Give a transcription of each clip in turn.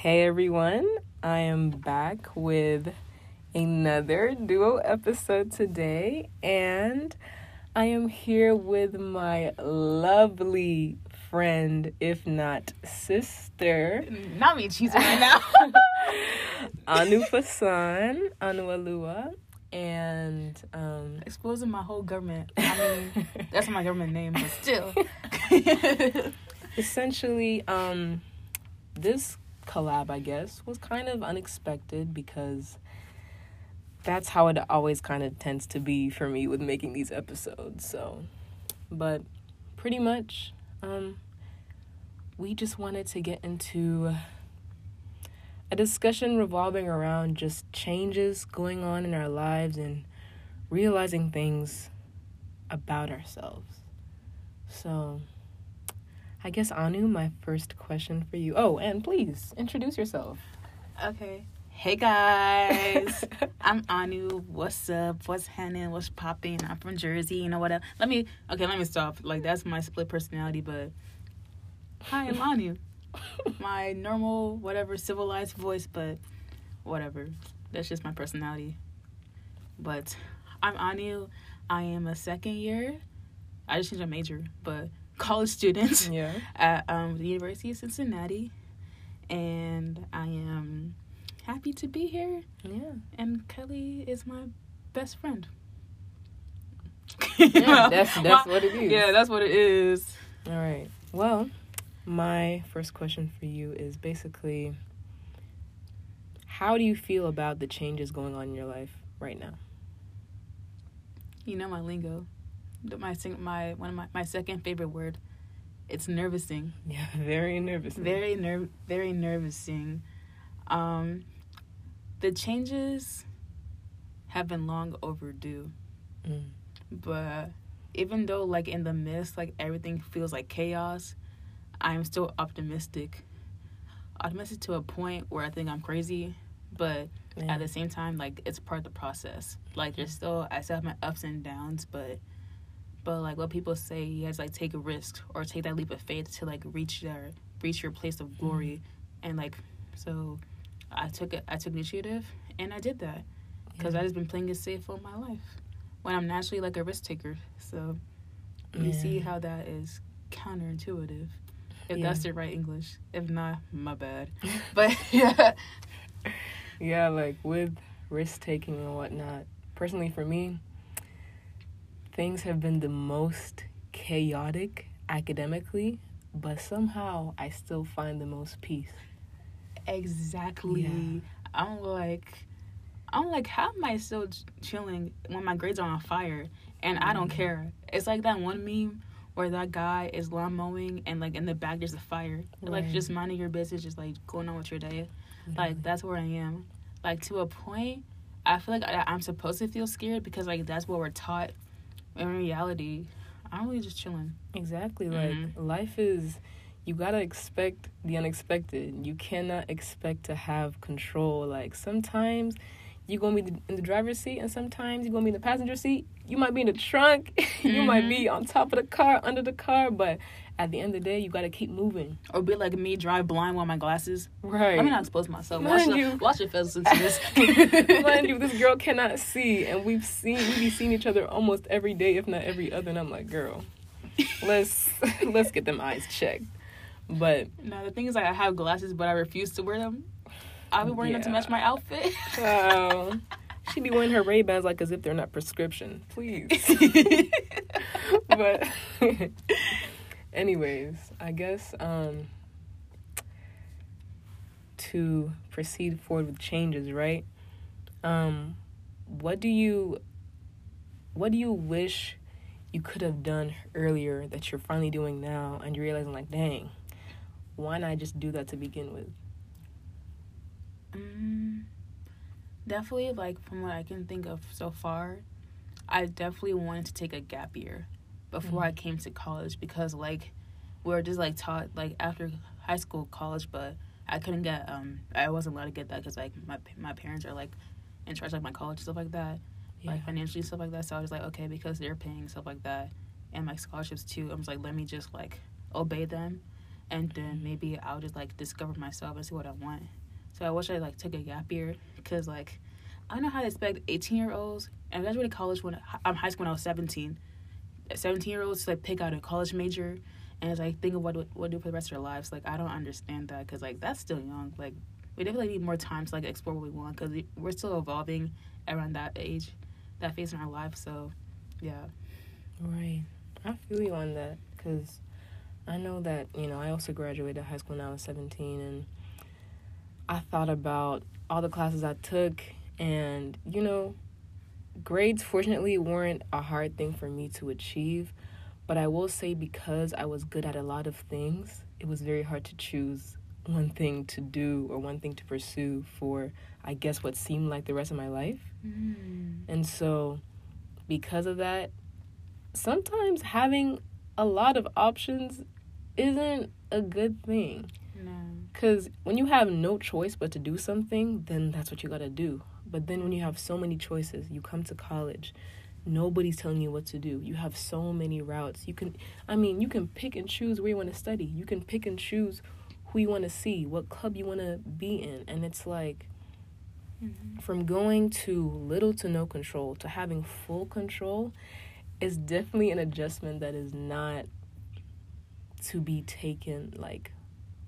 Hey everyone, I am back with another duo episode today, and I am here with my lovely friend, if not sister, Not me cheesing right now. Anu Fasan, Anu Alua, and um, Exposing my whole government. I mean, that's my government name, but still. essentially, um, this collab, I guess, was kind of unexpected because that's how it always kind of tends to be for me with making these episodes. So, but pretty much, um, we just wanted to get into a discussion revolving around just changes going on in our lives and realizing things about ourselves. So, I guess Anu, my first question for you. Oh, and please introduce yourself. okay. Hey guys, I'm Anu. What's up? What's happening? What's popping? I'm from Jersey. You know what? Let me. Okay, let me stop. Like that's my split personality, but hi, I'm Anu. my normal, whatever, civilized voice, but whatever. That's just my personality. But I'm Anu. I am a second year. I just changed my major, but college student Yeah. at um, the University of Cincinnati, and I am happy to be here. Yeah. And Kelly is my best friend. Yeah, that's that's what it is. Yeah, that's what it is. All right. Well, my first question for you is basically how do you feel about the changes going on in your life right now? You know my lingo. My sing- my one of my, my second favorite word. It's nervousing. Yeah, very nervous. Very nerve very nervousing. Um the changes have been long overdue. Mm. But even though like in the midst like everything feels like chaos, I am still optimistic. Optimistic to a point where I think I'm crazy, but Yeah. at the same time like it's part of the process. Like there's still I still have my ups and downs, but but like what people say, you guys like take a risk or take that leap of faith to like reach your reach your place of mm-hmm. glory, and like so, I took it. I took initiative and I did that because Yeah. I just been playing it safe all my life when I'm naturally like a risk taker. So you see how that is counterintuitive. If Yeah. that's the right English. If not, my bad. But yeah. Yeah, like with risk taking and whatnot. Personally, for me, things have been the most chaotic academically, but somehow I still find the most peace. Exactly. Yeah. I'm like, I'm like, how am I still chilling when my grades are on fire and I don't Mhm. care? It's like that one meme where that guy is lawn mowing and like in the back there's a fire. Like just minding your business, just like going on with your day. Like that's where I am. Like to a point, I feel like I, I'm supposed to feel scared because like that's what we're taught. In reality, I'm really just chilling. Exactly. Like Mhm. life is you got to expect the unexpected. You cannot expect to have control. Like sometimes you're to be in the driver's seat and sometimes you're to be in the passenger seat. You might be in the trunk. you might be on top of the car, under the car, but at the end of the day, you got to keep moving. Or be like me, drive blind while my glasses. Right. Let me not expose myself. Mind Watch, the, you- watch your fellas listen to this. Mind you, this girl cannot see, and we've seen we be seeing each other almost every day, if not every other. And I'm like, girl, let's let's get them eyes checked. But No, the thing is, like, I have glasses, but I refuse to wear them. I'll be wearing them to match my outfit. Wow. She'd be wearing her Ray Bans like as if they're not prescription. Please. but anyways, I guess um to proceed forward with changes, right? Um what do you what do you wish you could have done earlier that you're finally doing now and you're realizing like, dang, why not just do that to begin with? Mm, definitely, like from what I can think of so far, I definitely wanted to take a gap year before I came to college because like we were just like taught like after high school, college, but I couldn't get um I wasn't allowed to get that because like my my parents are like in charge of like my college stuff like that, like financially stuff like that. So I was like okay because they're paying stuff like that and my scholarships too. I was like let me just like obey them and then maybe I'll just like discover myself and see what I want. So I wish I like took a gap year because like I don't know how to expect eighteen year olds and I graduated college when I'm high school when I was seventeen. Seventeen year olds to like pick out a college major and like think of what what do for the rest of their lives. Like I don't understand that because like that's still young. Like we definitely need more time to like explore what we want because we're still evolving around that age, that phase in our life. So yeah. Right. I feel you on that because I know that, you know, I also graduated high school when I was 17 and I thought about all the classes I took and, you know, grades fortunately weren't a hard thing for me to achieve, but I will say because I was good at a lot of things, it was very hard to choose one thing to do or one thing to pursue for I guess what seemed like the rest of my life. Mm. And so because of that, sometimes having a lot of options isn't a good thing. No. Because when you have no choice but to do something, then that's what you gotta do. But then when you have so many choices, you come to college, nobody's telling you what to do. You have so many routes. You can, I mean, you can pick and choose where you want to study. You can pick and choose who you want to see, what club you want to be in. And it's like, mm-hmm. from going to little to no control to having full control is definitely an adjustment that is not to be taken like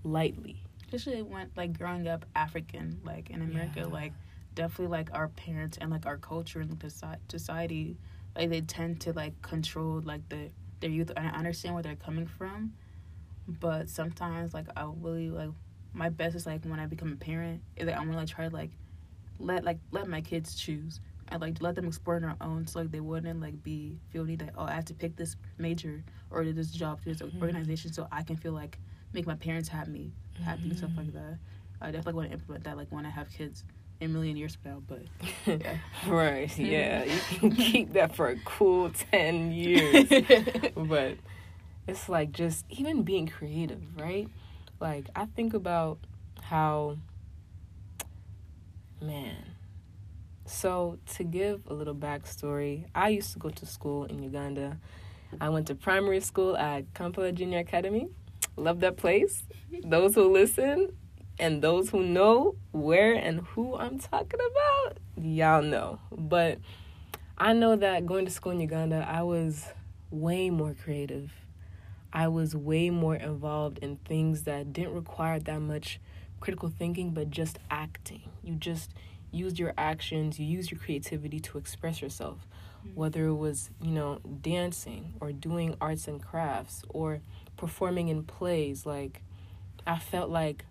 lightly. Especially when like growing up African, like in America, yeah. like definitely like our parents and like our culture and the society, like they tend to like control like the their youth. And I understand where they're coming from, but sometimes like I really like my best is like when I become a parent is like I'm gonna like try to like let like let my kids choose and like let them explore on their own so like they wouldn't like be feel need that oh I have to pick this major or this job this mm-hmm. organization so I can feel like make my parents happy happy mm-hmm. and stuff like mm-hmm. that. I definitely want to implement that like when I have kids a million years from now, but yeah. right, yeah, you can keep that for a cool ten years. but it's like just even being creative, right? Like I think about how man so, to give a little backstory, I used to go to school in Uganda. I went to primary school at Kampala Junior Academy. Love that place. Those who listen and those who know where and who I'm talking about, y'all know. But I know that going to school in Uganda, I was way more creative. I was way more involved in things that didn't require that much critical thinking, but just acting. You just used your actions, you used your creativity to express yourself, mm-hmm. whether it was, you know, dancing or doing arts and crafts or performing in plays. Like, I felt like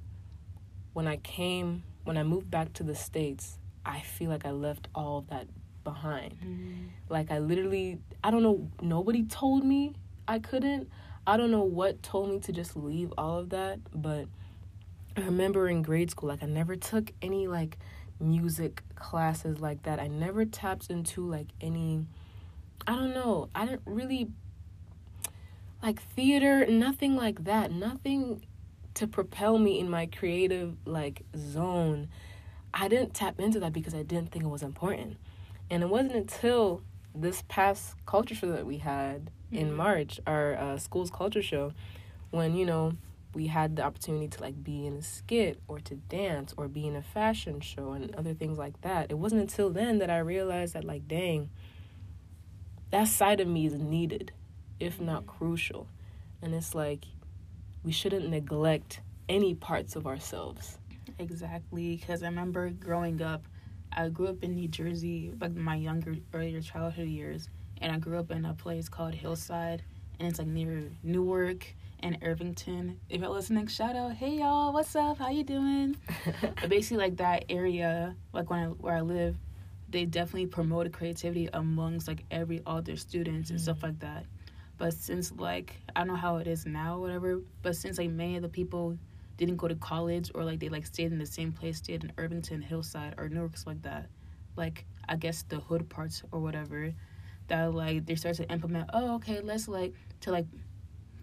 when I came, when I moved back to the States, I feel like I left all of that behind. Mm-hmm. Like, I literally, I don't know, nobody told me I couldn't. I don't know what told me to just leave all of that, but I remember in grade school, like, I never took any, like, music classes like that. I never tapped into like any I don't know. I didn't really like theater, nothing like that. Nothing to propel me in my creative like zone. I didn't tap into that because I didn't think it was important. And it wasn't until this past culture show that we had mm-hmm. in March, our uh, school's culture show, when, you know, we had the opportunity to like be in a skit or to dance or be in a fashion show and other things like that. It wasn't until then that I realized that like dang, that side of me is needed, if not crucial. And it's like we shouldn't neglect any parts of ourselves. Exactly, because I remember growing up, I grew up in New Jersey, like my younger, earlier childhood years, and I grew up in a place called Hillside, and it's like near Newark and Irvington. If you're listening, shout out, hey y'all, what's up? How you doing? basically, like that area, like when I, where I live, they definitely promoted creativity amongst like every all their students and mm-hmm. stuff like that. But since like I don't know how it is now, or whatever. But since like many of the people didn't go to college or like they like stayed in the same place, stayed in Irvington, Hillside, or Newark, like that. Like I guess the hood parts or whatever. That like they start to implement. Oh, okay, let's like to like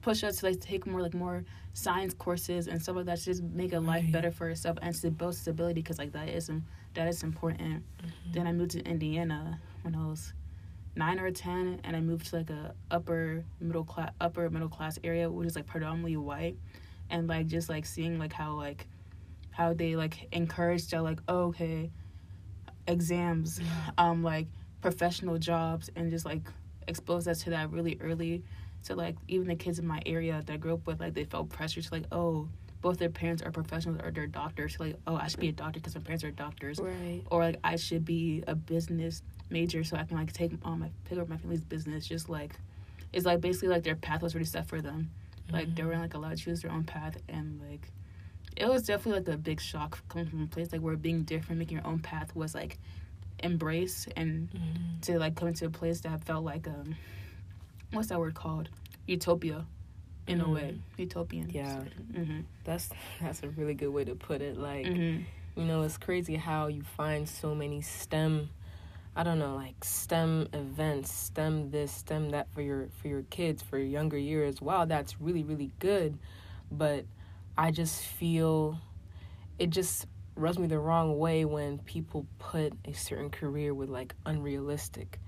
push us to like take more like more science courses and stuff like that to just make a life right. better for yourself and to build stability because like that is that is important. Mm-hmm. Then I moved to Indiana when I was nine or ten, and I moved to like a upper middle class upper middle class area which is like predominantly white. and like just like seeing like how like how they like encourage that like oh, okay exams um like professional jobs and just like expose us to that really early so like even the kids in my area that I grew up with like they felt pressure to like oh both their parents are professionals or they're doctors so, like oh I should be a doctor because my parents are doctors Right. or like I should be a business major so I can like take on my pick up my family's business. Just like it's like basically like their path was already set for them. Like they weren't like allowed to choose their own path and like it was definitely like a big shock coming from a place like where being different, making your own path was like embraced and Mhm. to like come to a place that felt like um what's that word called? Utopia in a Mm. way. Utopian. Yeah. Mm-hmm. That's that's a really good way to put it. Like Mm-hmm. you know, it's crazy how you find so many STEM I don't know, like STEM events, STEM this, STEM that for your for your kids for your younger years. Wow, that's really really good, but I just feel it just rubs me the wrong way when people put a certain career with like unrealistic.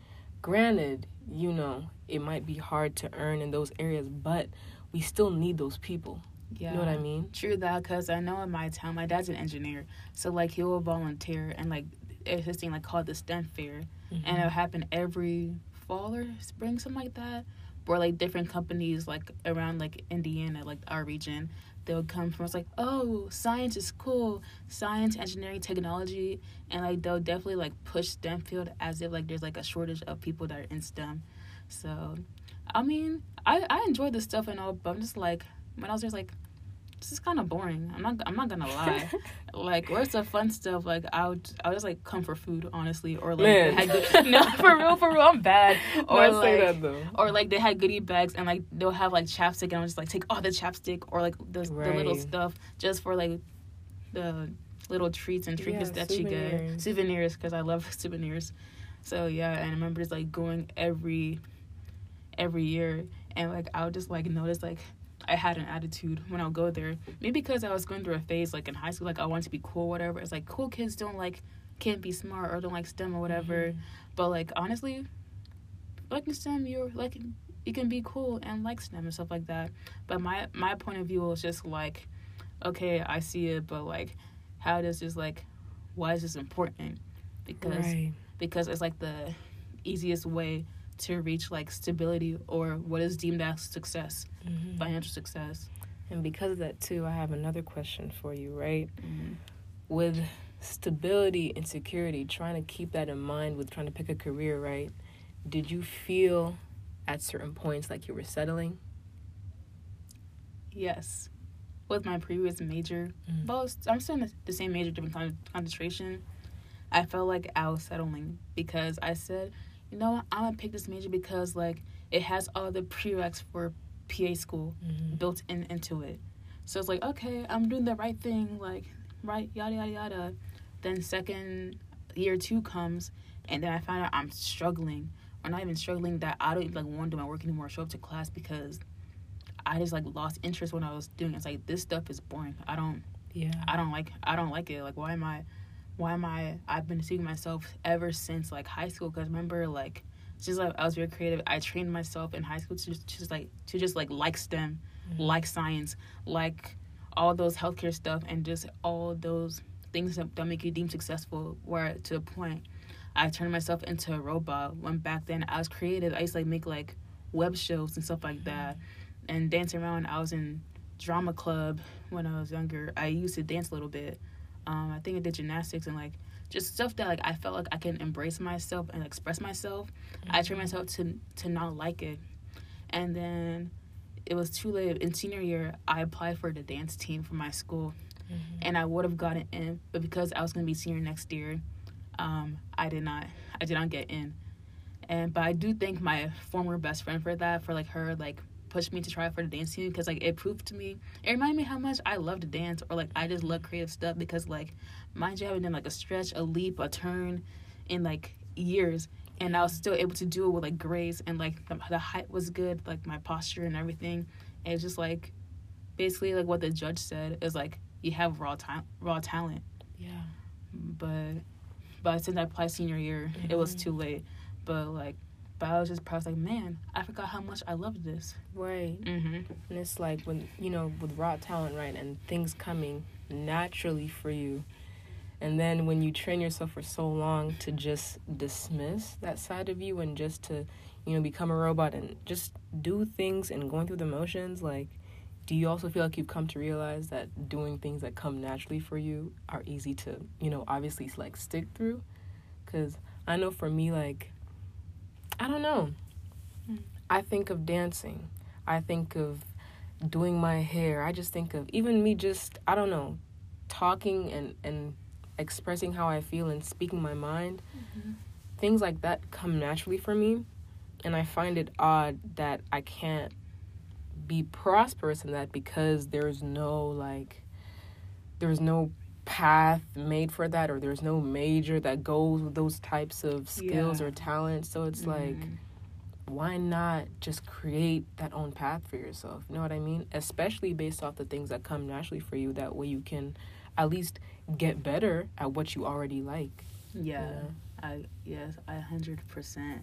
Granted, you know, it might be hard to earn in those areas, but we still need those people. Yeah. You know what I mean? True that, because I know in my town, my dad's an engineer, so like he will volunteer and like it's his thing like called the STEM fair, and mm-hmm. it'll happen every fall or spring, something like that, where like different companies like around like Indiana, like our region, they would come from. It's like, oh, science is cool, science, engineering, technology, and like they'll definitely like push STEM field as if like there's like a shortage of people that are in STEM. So, I mean, I I enjoy this stuff and all, but I'm just like when I was just like. This is kind of boring. I'm not. I'm not gonna lie. like, where's the fun stuff? Like, I would. I would just like come for food, honestly, or like Man. they had good, no, for real, for real, I'm bad. Or like, that though. or like they had goodie bags and like they'll have like chapstick and I'm just like take all the chapstick or like the, the little stuff just for like the little treats and trinkets Yeah, that you get souvenirs. souvenirs because I love souvenirs. So yeah, and I remember just like going every every year and like I would just like notice like I had an attitude when I would go there. Maybe because I was going through a phase like in high school, like I wanted to be cool, whatever. It's like cool kids don't like can't be smart or don't like STEM or whatever. Mm-hmm. But like honestly, like in STEM, you're like you can be cool and like STEM and stuff like that. But my my point of view was just like, okay, I see it, but like, how does this like, why is this important? Because Right. because it's like the easiest way to reach like stability or what is deemed as success, Mhm. financial success. And because of that too, I have another question for you, right? Mm-hmm. With stability and security, trying to keep that in mind with trying to pick a career, right? Did you feel at certain points like you were settling? Yes, with my previous major, Mm. both I'm still in the- the same major, different concentration. I felt like I was settling because I said, you know, what, I'm gonna pick this major because like it has all the prereqs for PA school Mm-hmm. built in into it. So it's like, okay, I'm doing the right thing, like right, yada yada yada. Then second year two comes, and then I find out I'm struggling, or not even struggling that I don't even like want to do my work anymore, show up to class because I just like lost interest when I was doing it. It's like this stuff is boring. I don't Yeah. I don't like I don't like it. Like why am I why am I I've been seeing myself ever since like high school cuz remember like just like I was very creative. I trained myself in high school to just, just like to just like like STEM, mm-hmm. like science, like all those healthcare stuff and just all those things that, that make you deem successful where to a point I turned myself into a robot when back then I was creative. I used to like make like web shows and stuff like that and dance around. I was in drama club when I was younger. I used to dance a little bit. Um, I think I did gymnastics and like just stuff that like I felt like I can embrace myself and express myself. I trained myself to to not like it, and then it was too late. In senior year, I applied for the dance team for my school, and I would have gotten in, but because I was gonna be senior next year, um, I did not. I did not get in, and but I do thank my former best friend for that. For like her like pushed me to try for the dance team because like it proved to me it reminded me how much I love to dance or like I just love creative stuff because like mind you I haven't done like a stretch, a leap, a turn in like years and I was still able to do it with like grace and like the, the height was good, like my posture and everything. And it's just like basically like what the judge said is like you have raw time raw talent. Yeah. But but since I applied senior year, it was mm-hmm. too late. But like But I was just proud. I was like, man, I forgot how much I loved this. Right. Mm-hmm. And it's like when you know with raw talent, right, and things coming naturally for you, and then when you train yourself for so long to just dismiss that side of you and just to, you know, become a robot and just do things and going through the motions, like, do you also feel like you've come to realize that doing things that come naturally for you are easy to, you know, obviously like stick through? Because I know for me, like, I don't know. I think of dancing. I think of doing my hair. I just think of even me just, I don't know, talking and, and expressing how I feel and speaking my mind. Mm-hmm. Things like that come naturally for me. And I find it odd that I can't be prosperous in that because there's no like there's no path made for that or there's no major that goes with those types of skills Yeah. or talents. So it's like Mhm. why not just create that own path for yourself? You know what I mean? Especially based off the things that come naturally for you. That way you can at least get better at what you already like. Yeah. Yeah. I yes, I hundred percent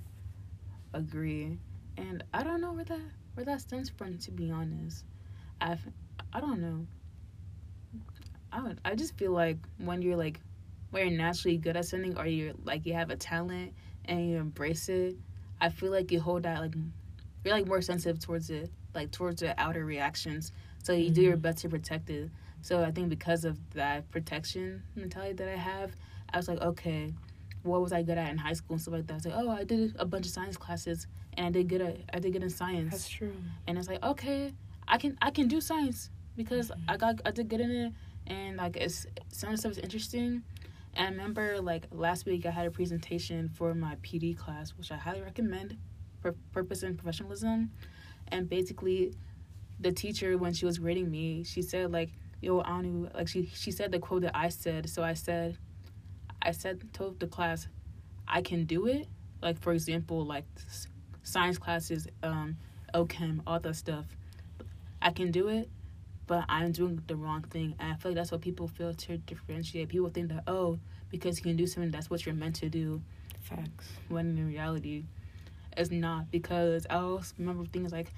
agree. And I don't know where that where that stems from to be honest. I've I don't know. I would, I just feel like when you're like when you're naturally good at something or you're like you have a talent and you embrace it, I feel like you hold that like you're like more sensitive towards it, like towards the outer reactions. So you do your mm-hmm. best to protect it. So I think because of that protection mentality that I have, I was like, okay, what was I good at in high school and stuff like that? I was like, oh, I did a bunch of science classes and I did good at I did good in science. That's true. and it's like, okay, I can I can do science because mm-hmm. I got I did good in it and like it's some of the stuff is interesting. And I remember like last week I had a presentation for my PD class, which I highly recommend, Pur- Purpose and Professionalism, and basically, the teacher when she was grading me, she said like, "Yo, Anu," like she she said the quote that I said. So I said, I said told the class, I can do it. Like for example, like science classes, um, OChem, all that stuff. I can do it, but I'm doing the wrong thing. And I feel like that's what people feel to differentiate. People think that, oh, because you can do something, that's what you're meant to do. Facts. When in reality, it's not. Because I always remember things like,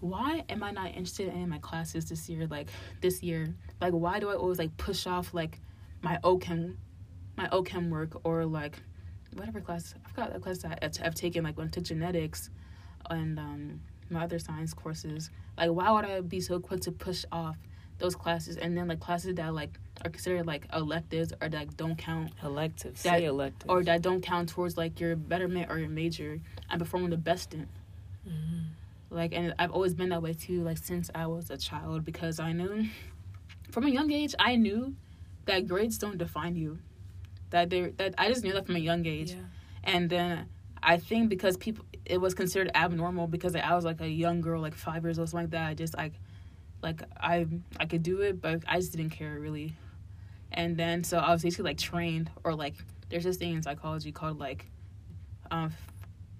why am I not interested in my classes this year? Like this year, like why do I always like push off like my OChem, my OChem work or like whatever class I forgot that class that I've- I've taken like when I took genetics and um my other science courses. Like why would I be so quick to push off those classes and then like classes that like are considered like electives or that don't count electives That- Say elective. or that don't count towards like your betterment or your major I'm performing the best in. Mhm. Like and I've always been that way too, like since I was a child because I knew from a young age I knew that grades don't define you. That they're that I just knew that from a young age. Yeah. And then I think because people it was considered abnormal because I was like a young girl, like five years old, something like that. I just like like I I could do it, but I just didn't care really. And then so I was basically like trained or like there's this thing in psychology called like um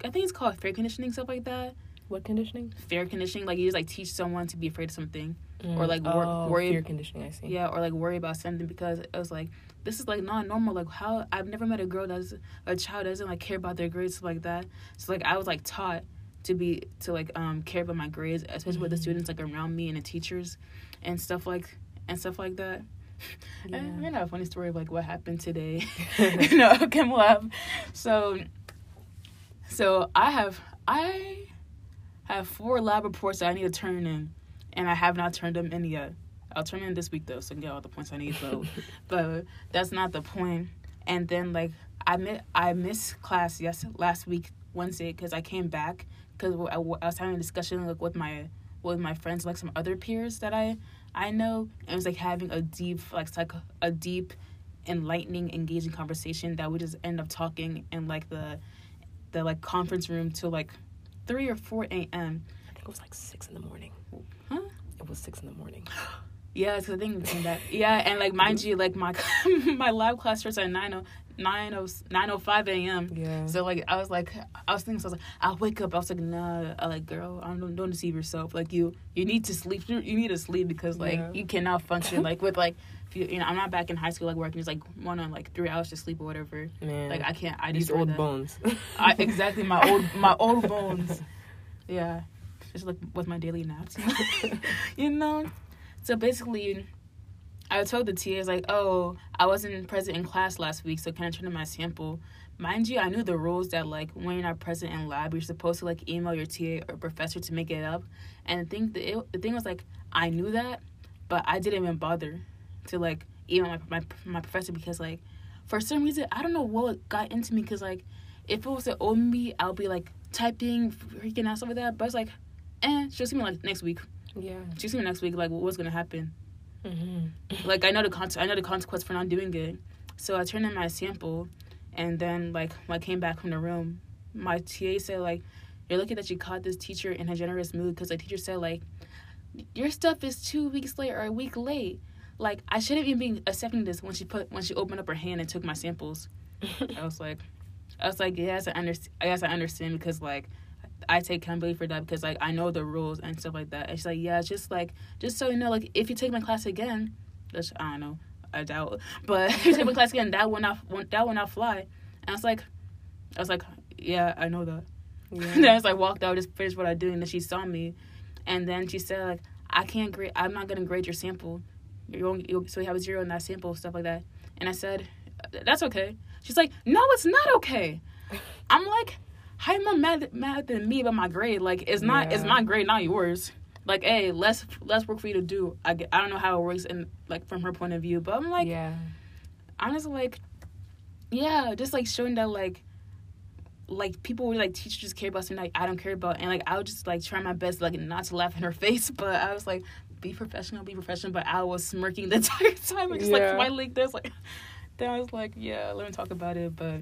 I think it's called fair conditioning, stuff like that. What conditioning? Fair conditioning, like you just like teach someone to be afraid of something. Or, like, wor- oh, worry- fear conditioning. I see. Yeah, or like worry about something because it was like this is like not normal. Like how I've never met a girl that's a child doesn't like care about their grades like that. So like I was like taught to be to like um care about my grades, especially with the Mhm. students like around me and the teachers and stuff like and stuff like that. Yeah. And I know a funny story of like what happened today in a chem lab. So so I have I have four lab reports that I need to turn in and I have not turned them in yet. I'll turn in this week though, so I can get all the points I need though. but that's not the point. And then like I mi- I missed class yes last week Wednesday because I came back because I was having a discussion like with my with my friends like some other peers that I I know and it was like having a deep like psych a deep enlightening engaging conversation that we just end up talking in like the the like conference room till like three or four a.m. I think it was like six in the morning. Huh? It was six in the morning. Yeah, it's the thing that. Yeah, and like mind you, like my my lab class starts at 9 o- 9 o- 9:05 a.m. Yeah. So like I was like I was thinking so I was like I'll wake up. I was like nah. I like girl, I don't don't deceive yourself. Like you you need to sleep. You, you need to sleep because like Yeah. you cannot function like with like if you, you know I'm not back in high school like working just like one on like three hours to sleep or whatever. Man. Like I can't. I these old that. bones. I, exactly my old my old bones. Yeah, just like with my daily naps. you know. So basically, I told the TAs like, "Oh, I wasn't present in class last week, so can I turn in my sample?" Mind you, I knew the rules that like when you're not present in lab, you're supposed to like email your TA or professor to make it up. And the thing, the, it, the thing was like, I knew that, but I didn't even bother to like email my my, my professor because like for some reason I don't know what got into me because like if it was an old me, I'll be like typing, freaking ass over that. But it's like, eh, she'll see me like next week. Yeah. She'll me next week. Like, what's gonna happen? Mm-hmm. Like, I know the con- I know the consequence for not doing it. So I turned in my sample, and then like when I came back from the room, my TA said like, "You're lucky that you caught this teacher in a generous mood," because the teacher said like, "Your stuff is two weeks late or a week late." Like I shouldn't even be accepting this when she put when she opened up her hand and took my samples. I was like, I was like, yes, I understand. I guess I understand because like, I take accountability for that because like I know the rules and stuff like that. And she's like, yeah, it's just like just so you know, like if you take my class again, which I don't know, I doubt, but if you take my class again, that will not that will not fly. And I was like, I was like, yeah, I know that. And then I just like walked out, just finished what I do, and then she saw me, and then she said like, I can't grade. I'm not gonna grade your sample. You're only, you so you have a zero in that sample, stuff like that. And I said, that's okay. She's like, no, it's not okay. I'm like, how you more mad mad than me about my grade? Like, it's not it's Yeah. my grade, not yours. Like, hey, less less work for you to do. I, get- I don't know how it works in like from her point of view, but I'm like, yeah. honestly, like, yeah, just like showing that like like people were like teachers just care about something like I don't care about and like I would just like try my best like not to laugh in her face but I was like be professional be professional but I was smirking the entire time and just Yeah. like my leg there's like then I was like yeah let me talk about it but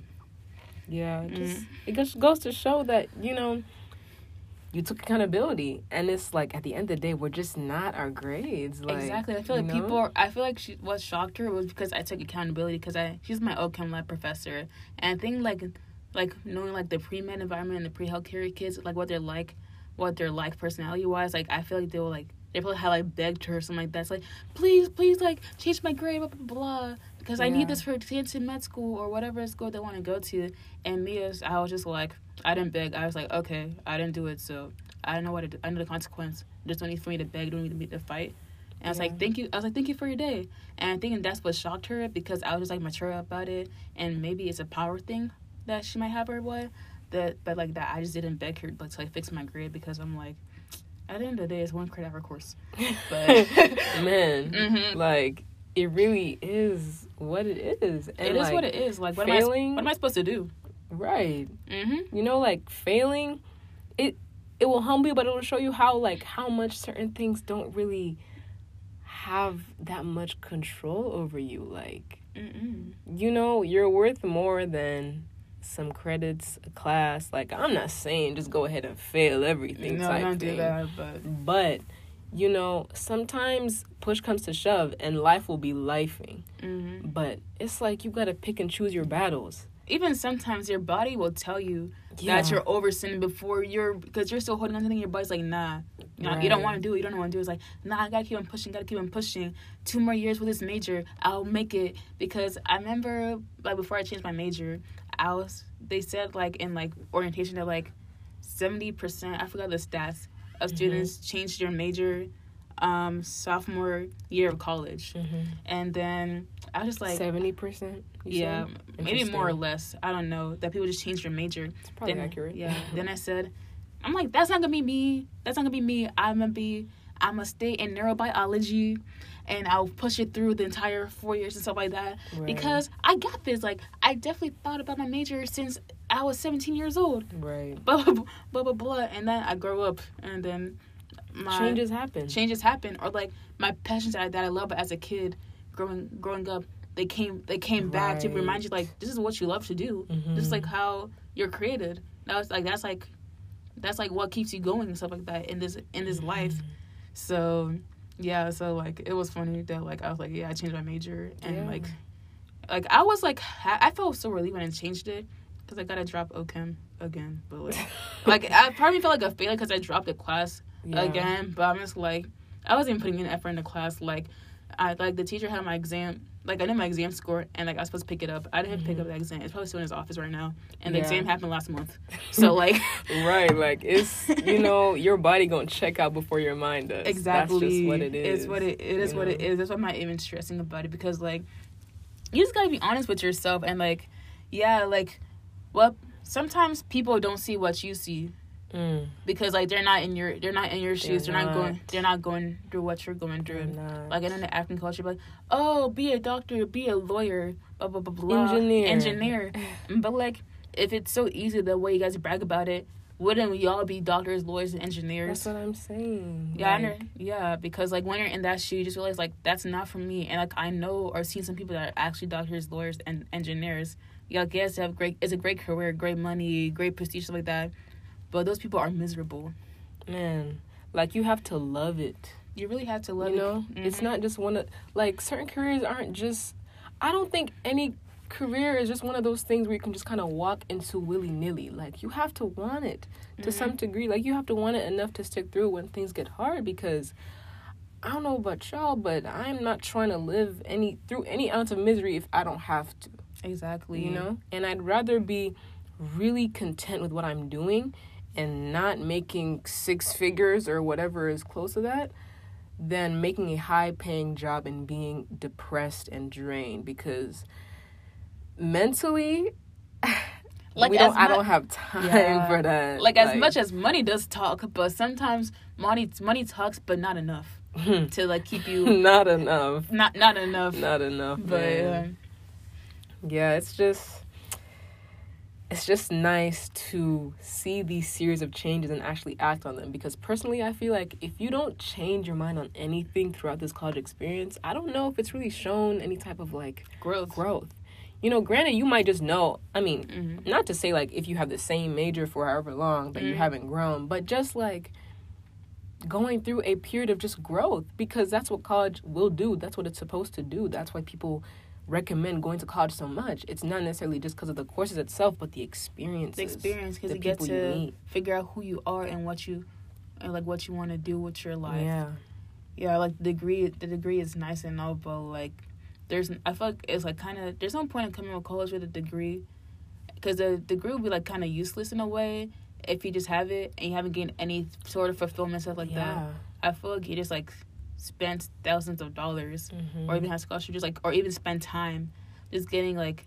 Yeah, just Mm. it just goes to show that you know you took accountability, and it's like at the end of the day, we're just not our grades. Like, exactly I feel you like know? people are, I feel like she what shocked her was because I took accountability because I she's my OChem lab professor and I think like like knowing like the pre med environment and the pre healthcare kids like what they're like what they're like personality wise like I feel like they will like they probably had like begged her or something like that. It's like please please like change my grade blah blah blah because I need this for to get into med school or whatever school they want to go to and me as I was just like I didn't beg I was like okay I didn't do it so I don't know what it, I know the consequence there's no need for me to beg don't need me to fight and I was Yeah. like, thank you. I was like, thank you for your day. And I think that's what shocked her because I was just like mature about it. And maybe it's a power thing that she might have or what. That, but like that, I just didn't beg her like to like fix my grade because I'm like, at the end of the day, it's one credit hour course. But man, Mhm. like it really is what it is. And it is like, what it is. Like, what am, I, failing- what am I supposed to do? Right. Mm-hmm. You know, like failing, it it will humble you, but it will show you how like how much certain things don't really have that much control over you. Like Mm-mm. you know, you're worth more than some credits, a class. Like I'm not saying just go ahead and fail everything. No, don't do that. But But you know, sometimes push comes to shove, and life will be lifing. mm-hmm. But it's like you gotta pick and choose your battles. even sometimes your body will tell you Yeah. that you're oversending before you're because you're still holding on to something. Your body's like, nah, you, know, you don't want to do it. You don't want to do it. It's like, nah, I gotta keep on pushing. Gotta keep on pushing. Two more years with this major, I'll make it. Because I remember like before I changed my major, I was they said like in like orientation they're like seventy percent. I forgot the stats of Mhm. students changed their major um sophomore year of college Mm-hmm. and then i was just like Seventy percent. yeah, maybe more or less. I don't know. That people just change their major. It's probably then, accurate. Yeah. then I said, I'm like, that's not gonna be me. That's not gonna be me. I'm gonna be. I'm gonna stay in neurobiology, and I'll push it through the entire four years and stuff like that Right. because I got this. Like, I definitely thought about my major since I was 17 years old. right. Blah blah blah blah, blah, and then I grow up, and then my Changes happen. changes happen or like my passions that I, that I love as a kid growing growing up they came they came back to remind you like this is what you love to do Mhm. this is like how you're created that was like that's like that's like what keeps you going and stuff like that in this in this life Mm-hmm. so yeah, so like it was funny that like I was like, yeah, I changed my major and Yeah. like, like I was like, ha- I felt so relieved when I changed it because I gotta drop OChem again, but like, like I probably felt like a failure because I dropped the class Yeah. again. But I'm just like, I wasn't even putting in effort in the class. Like, I like the teacher had my exam. Like I knew my exam score and like I was supposed to pick it up. I didn't pick up the exam. It's probably still in his office right now. And the Mm-hmm. Yeah. exam happened last month. So like Right, like it's you know your body gonna check out before your mind does. exactly That's just what it is. It's what it, it is what it is. That's what I'm not even stressing about it because like you just gotta be honest with yourself and like yeah, like well sometimes people don't see what you see Mm, because like they're not in your they're not in your shoes. They're, They're not. going they're not going through what you're going through. Like in the African culture, like, oh, be a doctor, be a lawyer, blah blah blah blah. Engineer. engineer. but like, if it's so easy the way you guys brag about it, wouldn't we all be doctors, lawyers, and engineers? That's what I'm saying. yeah, Like, yeah, because like when you're in that shoe, you just realize like that's not for me. And like I know or seen some people that are actually doctors, lawyers, and engineers. Yeah, guess have great. It's a great career, great money, great prestige, stuff like that. But those people are miserable. man, like you have to love it. You really have to love you it. know, it's Mhm. not just one of like certain careers aren't just. I don't think any career is just one of those things where you can just kind of walk into willy nilly. Like you have to want it to Mhm. some degree. Like you have to want it enough to stick through when things get hard because. I don't know about y'all, but I'm not trying to live any through any ounce of misery if I don't have to. Exactly. you know and i'd rather be really content with what i'm doing and not making six figures or whatever is close to that than making a high paying job and being depressed and drained because mentally Like, we don't, as i don't have time Yeah. for that like as much as money does talk, but sometimes money money talks, but not enough to like keep you not enough not not enough. not enough but man. Um, yeah it's just it's just nice to see these series of changes and actually act on them because personally i feel like if you don't change your mind on anything throughout this college experience i don't know if it's really shown any type of like growth. growth you know granted you might just know i mean Mhm. not to say like if you have the same major for however long that you Mhm. haven't grown but just like going through a period of just growth because that's what college will do that's what it's supposed to do that's why people recommend going to college so much it's not necessarily just because of the courses itself but the experience. The experience because you get people you to figure out who you are and what you and like what you want to do with your life. yeah yeah, like the degree the degree is nice and all, but like there's I feel like it's like kind of there's no point in coming to college with a degree because the degree will be like kind of useless in a way if you just have it and you haven't gained any sort of fulfillment stuff like that. I feel like you just like spent thousands of dollars Mhm. or even have scholarship just like or even spend time just getting like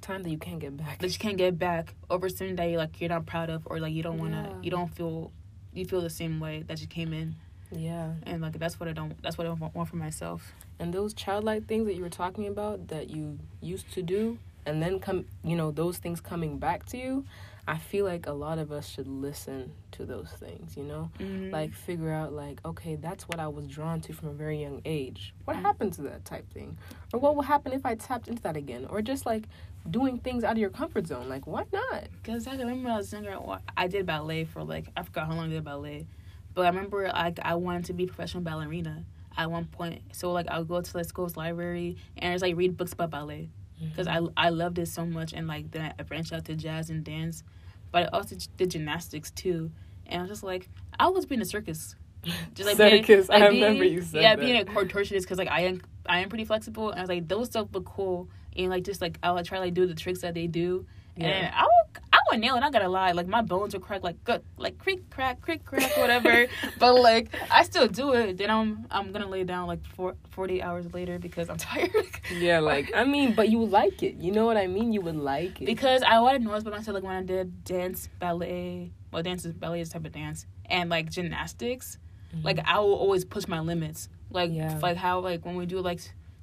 time that you can't get back that you can't get back over something that you like you're not proud of or like you don't want to Yeah. you don't feel you feel the same way that you came in yeah and like that's what I don't that's what I want for myself. and those childlike things that you were talking about that you used to do and then come you know those things coming back to you i feel like a lot of us should listen to those things you know? Mhm. like figure out like okay that's what i was drawn to from a very young age. What Mhm. happened to that type thing? Or what will happen if i tapped into that again? Or just like doing things out of your comfort zone. Like why not? Cause I remember when I was younger, I did ballet for like I forgot how long I did ballet, but I remember like I wanted to be a professional ballerina at one point. So like I would go to the school's library and just like read books about ballet because I I loved it so much and like then I branched out to jazz and dance, but I also did gymnastics too. And I was just like I always was being a circus, just like being- Circus, I like, remember being- you said yeah, that. being a contortionist because like I am I am pretty flexible and I was like those stuff look cool and like just like I would try like do the tricks that they do and Yeah. I would I would nail it. Not gonna lie, like my bones would crack like good, like creak crack, creak crack, whatever. but like I still do it. Then I'm I'm gonna lay down like four, 48 hours later because I'm tired. yeah like i mean but you like it you know what i mean you would like it because I wanted noise about myself like when I did dance, ballet. Well, dance is ballet is type of dance, and like gymnastics. Like mm-hmm. I will always push my limits. Like Yeah. like how like when we do like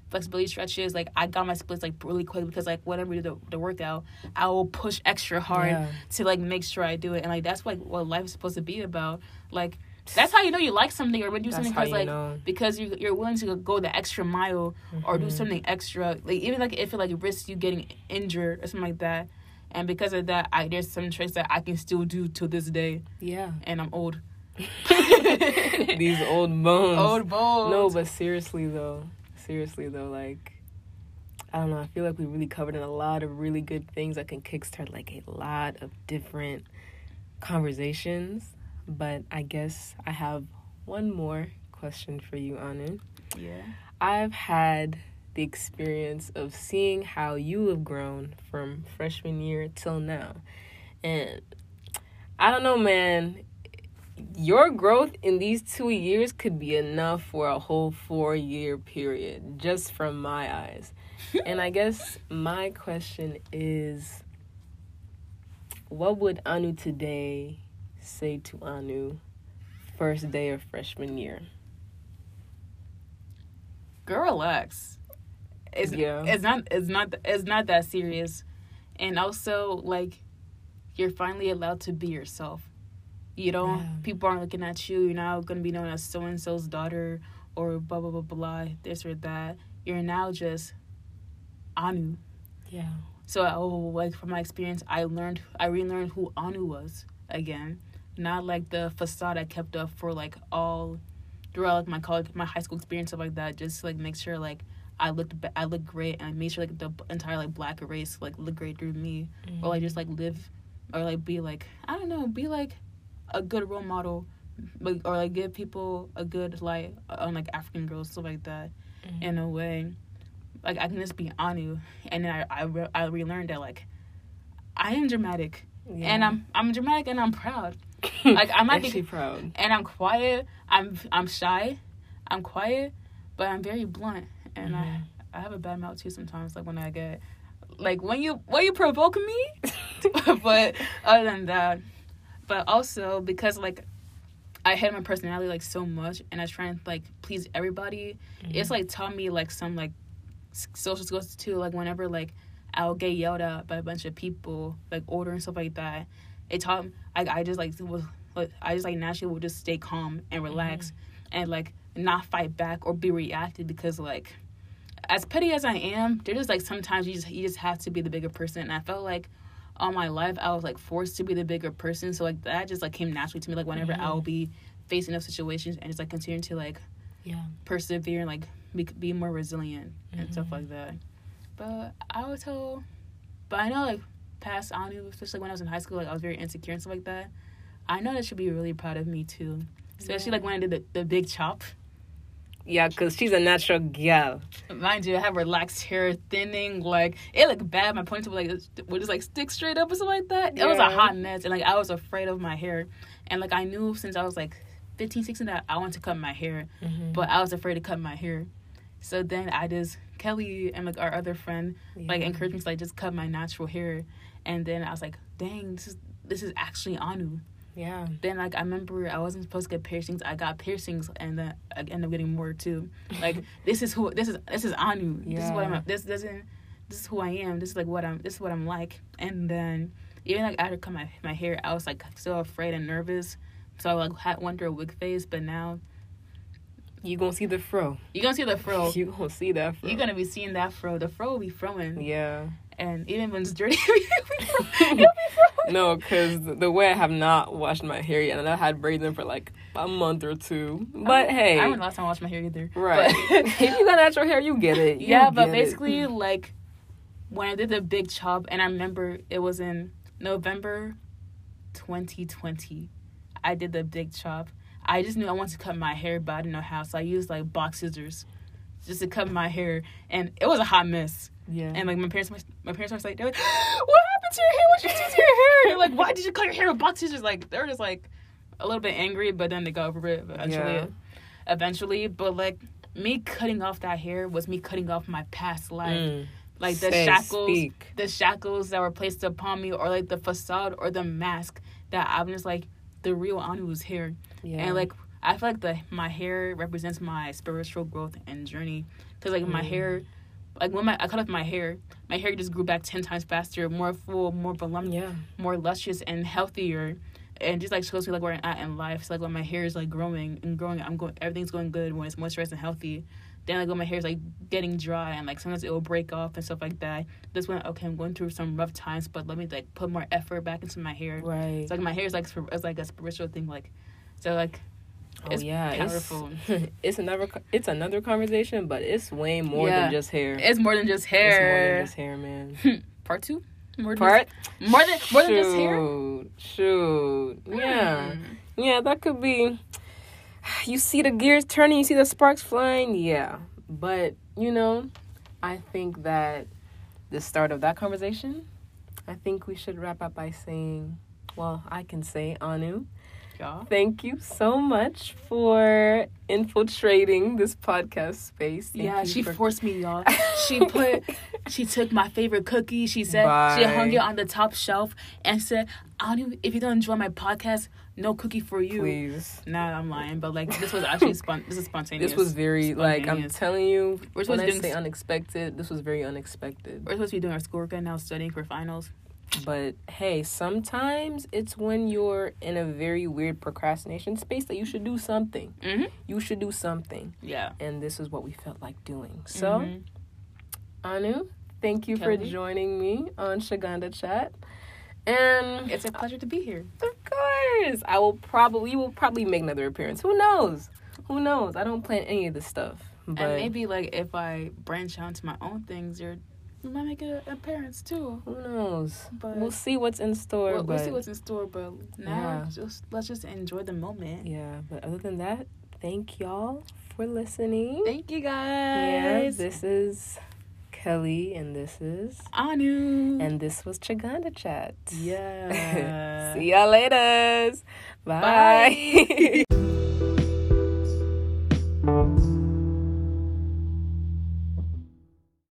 flexibility stretches, like I got my splits like really quick because like whenever do the, the workout, I will push extra hard Yeah. to like make sure I do it, and like that's like what life is supposed to be about. Like that's how you know you like something or when you do That's something because like know. because you you're willing to go the extra mile or do Mhm. something extra. Like even like if it like risks you getting injured or something like that. And because of that, I there's some tricks that I can still do to this day, yeah and I'm old. These old bones. Old bones. No, but seriously though, seriously though, like I don't know. I feel like we really covered in a lot of really good things that can kickstart like a lot of different conversations. But I guess I have one more question for you, Anu. Yeah. I've had the experience of seeing how you have grown from freshman year till now. And I don't know, man. Your growth in these two years could be enough for a whole four year period, just from my eyes. and I guess my question is what would Anu today say to Anu first day of freshman year? Girl, relax. It's, Yeah. it's not it's not it's not that serious. And also like you're finally allowed to be yourself. You know, Yeah. people aren't looking at you. You're now gonna be known as so and so's daughter or blah blah blah blah this or that. You're now just Anu. Yeah. So oh, like from my experience, I learned I relearned who Anu was again, not like the facade I kept up for like all throughout like my college, my high school experience stuff like that. Just to, like make sure like I looked I looked great and I made sure like the entire like black race like looked great through me, or like mm. just like live or like be like I don't know be like a good role model, or like give people a good light on like African girls stuff like that mm-hmm. in a way. Like I can just be Anu, and then I I, re- I relearned that like I am dramatic, and I'm I'm dramatic and I'm proud, like, I might be- proud. and I'm quiet. I'm I'm shy, I'm quiet, but I'm very blunt, and I mm-hmm. I have a bad mouth too sometimes. Like when I get like when you when you provoke me, but other than that, but also because like I hate my personality like so much, and I try and like please everybody. It's mm-hmm. like taught me like some like social skills too. Like whenever like I'll get yelled at by a bunch of people, like order and stuff like that. It taught like I just like was like I just like naturally would just stay calm and mm-hmm. relax and like not fight back or be reactive because like as petty as I am, there's just like sometimes you just you just have to be the bigger person. And I felt like all my life I was like forced to be the bigger person. So like that just like came naturally to me. Like whenever I'll be facing those situations and just like continuing to like Yeah. persevere and like be, be more resilient and stuff mm-hmm. like that. But I would tell, but I know like past Anu, especially when I was in high school, like I was very insecure and stuff like that. I know that should be really proud of me too, especially like when I did the, the big chop. Yeah, because she's a natural gal. Mind you, I have relaxed hair, thinning, like it looked bad. My ponytail like would just like stick straight up or something like that. It was a hot mess, and like I was afraid of my hair, and like I knew since I was like 15, 16 that I wanted to cut my hair, mm-hmm. but I was afraid to cut my hair. So then I just Kelly and like our other friend like encouraged me to like just cut my natural hair, and then I was like, dang, this is this is actually Anu. Yeah. Then like I remember I wasn't supposed to get piercings. I got piercings and then I ended up getting more too. Like this is who this is this is Anu. This is what I'm this doesn't this is who I am. This is like what I'm this is what I'm like. And then even like after cut my my hair, I was like so afraid and nervous. So I like had went through a wig phase, but now You gonna see the fro. you're gonna see the fro. You gonna see that fro. You're gonna be seeing that fro. The fro will be froing. Yeah. And even when it's dirty, it'll be fro. No, because the way I have not washed my hair yet, and I had braids in for like a month or two. But hey, I remember last time I washed my hair either. right? But- if you got natural hair, you get it. You yeah, but get it. basically, like when I did the big chop, and I remember it was in November 2020. I did the big chop. I just knew I wanted to cut my hair, but I didn't know how, so I used like box scissors just to cut my hair, and it was a hot mess. Yeah, And like my parents, my parents were like, they're like, "What happened to your hair? What you did to your hair? Like, why did you cut your hair with box scissors?" Like, they're just like a little bit angry, but then they got over it eventually. Yeah. Eventually, but like me cutting off that hair was me cutting off my past life, Mm. like the Say, shackles, speak. the shackles that were placed upon me, or like the facade or the mask that I'm just like the real Anu was here, yeah, and like I feel like the my hair represents my spiritual growth and journey, because like my Mm. hair like when my I cut off my hair, my hair just grew back ten times faster, more full, more voluptuous, yeah, more luscious and healthier, and just like shows me like where I'm at in life. So like when my hair is like growing and growing, I'm going everything's going good when it's moisturized and healthy. Then like when my hair is like getting dry and like sometimes it will break off and stuff like that. This when okay, I'm going through some rough times, but let me like put more effort back into my hair. right. It's like my hair is like it's like a spiritual thing. Like So like, Oh It's yeah, powerful. It's, it's another it's another conversation, but it's way more Yeah. than just hair. it's more than just hair. It's more than just hair, man. Part two. More Part Just, more than more than just hair. Shoot, shoot. Yeah, Mm. yeah, that could be. You see the gears turning, you see the sparks flying. Yeah, but you know, I think that the start of that conversation, I think we should wrap up by saying, well, I can say Anu. Yeah. Thank you so much for infiltrating this podcast space. Thank yeah, she for- forced me, y'all. She put, she took my favorite cookie. She said she hung it on the top shelf and said, "I don't. Even, if you don't enjoy my podcast, no cookie for you." Please. Nah, I'm lying, but like this was actually spon- This is spontaneous. This was very like I'm telling you. We're when supposed I to s- unexpected, this was very unexpected. We're supposed to be doing our schoolwork right now, studying for finals. But hey, sometimes it's when you're in a very weird procrastination space that you should do something. Mm-hmm. You should do something, Yeah. and this is what we felt like doing. So, Mhm. Anu, thank you Kelly? for joining me on Shaganda Chat. And it's a pleasure to be here. Of course. I will probably will probably make another appearance. Who knows? Who knows? I don't plan any of this stuff. But and maybe like if I branch out into my own things, you're you might make an appearance too. who knows? But we'll see what's in store. we'll, we'll see what's in store. But now, Yeah. just let's just enjoy the moment. yeah, but other than that, thank y'all for listening. Thank you guys. yeah, this is Kelly and this is Anu. and this was Chaganda Chat. yeah. See y'all later. Bye. Bye.